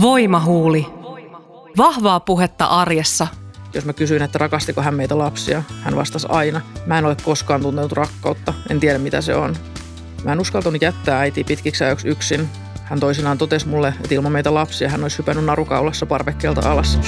Voimahuuli. Vahvaa puhetta arjessa. Jos mä kysyin, että rakastiko hän meitä lapsia, hän vastasi aina. Mä en ole koskaan tuntenut rakkautta, en tiedä mitä se on. Mä en uskaltanut jättää äiti pitkiksi ajoiksi yksin. Hän toisinaan totesi mulle, että ilman meitä lapsia hän olisi hypännyt narukaulassa parvekkeelta alas.